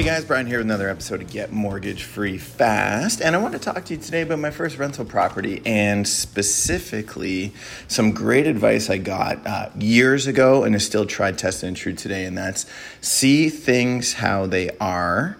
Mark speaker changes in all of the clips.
Speaker 1: Hey guys, Brian here with another episode of Get Mortgage Free Fast. And I want to talk to you today about my first rental property and specifically some great advice I got uh, years ago and is still tried, tested, and true today. And that's see things how they are,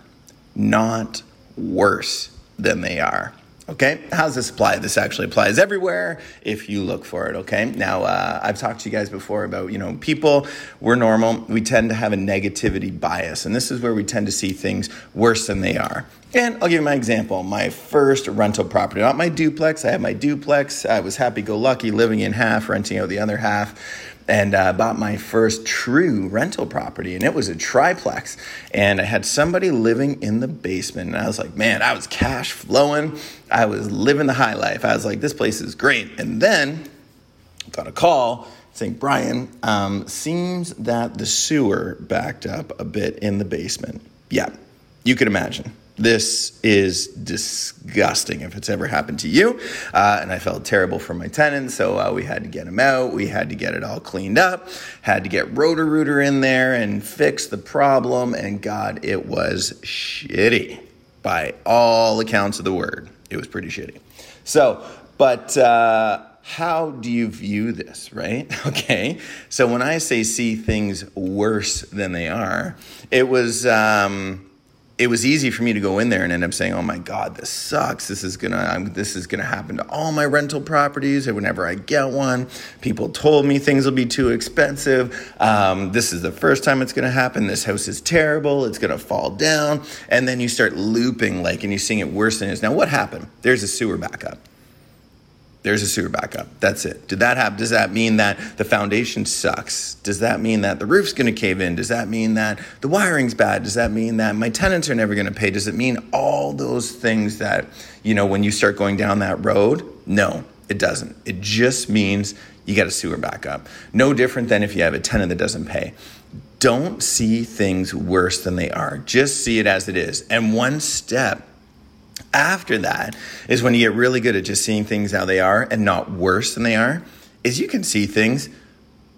Speaker 1: not worse than they are. Okay, how does this apply? This actually applies everywhere if you look for it. Okay, now uh, I've talked to you guys before about you know people. We're normal. We tend to have a negativity bias, and this is where we tend to see things worse than they are. And I'll give you my example. My first rental property, not my duplex. I had my duplex. I was happy go lucky, living in half, renting out the other half and uh, bought my first true rental property, and it was a triplex. And I had somebody living in the basement, and I was like, man, I was cash flowing. I was living the high life. I was like, this place is great. And then got a call saying, Brian, um, seems that the sewer backed up a bit in the basement. Yeah, you can imagine. This is disgusting if it's ever happened to you. Uh, and I felt terrible for my tenants, so uh, we had to get them out. We had to get it all cleaned up, had to get Roto Rooter in there and fix the problem. And God, it was shitty by all accounts of the word. It was pretty shitty. So, but, uh, how do you view this, right? Okay. So when I say see things worse than they are, it was, um, it was easy for me to go in there and end up saying, "Oh my God, this sucks. This is gonna I'm, this is gonna happen to all my rental properties. Whenever I get one, people told me things will be too expensive. Um, this is the first time it's gonna happen. This house is terrible. It's gonna fall down." And then you start looping like, and you're seeing it worse than it is. Now, what happened? There's a sewer backup there's a sewer backup. That's it. Did that have? Does that mean that the foundation sucks? Does that mean that the roof's going to cave in? Does that mean that the wiring's bad? Does that mean that my tenants are never going to pay? Does it mean all those things that you know when you start going down that road? No, it doesn't. It just means you got a sewer backup. No different than if you have a tenant that doesn't pay. Don't see things worse than they are. Just see it as it is. And one step after that is when you get really good at just seeing things how they are and not worse than they are, is you can see things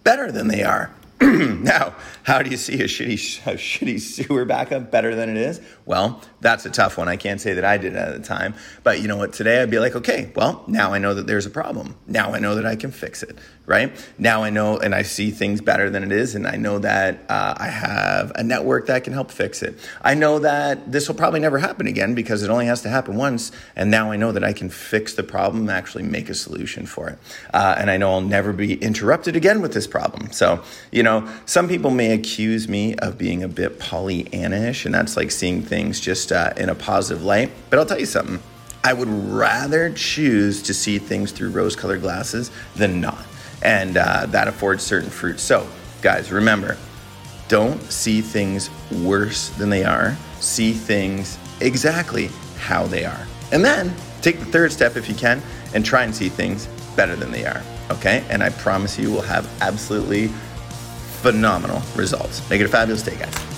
Speaker 1: better than they are. now, how do you see a shitty, a shitty sewer backup better than it is? Well, that's a tough one. I can't say that I did at the time. But you know what? Today I'd be like, okay, well, now I know that there's a problem. Now I know that I can fix it, right? Now I know and I see things better than it is. And I know that uh, I have a network that can help fix it. I know that this will probably never happen again because it only has to happen once. And now I know that I can fix the problem and actually make a solution for it. Uh, and I know I'll never be interrupted again with this problem. So, you know, some people may accuse me of being a bit Pollyannish, and that's like seeing things just uh, in a positive light. But I'll tell you something. I would rather choose to see things through rose colored glasses than not. And uh, that affords certain fruit. So, guys, remember don't see things worse than they are, see things exactly how they are. And then take the third step if you can and try and see things better than they are. Okay? And I promise you we'll have absolutely phenomenal results. Make it a fabulous day, guys.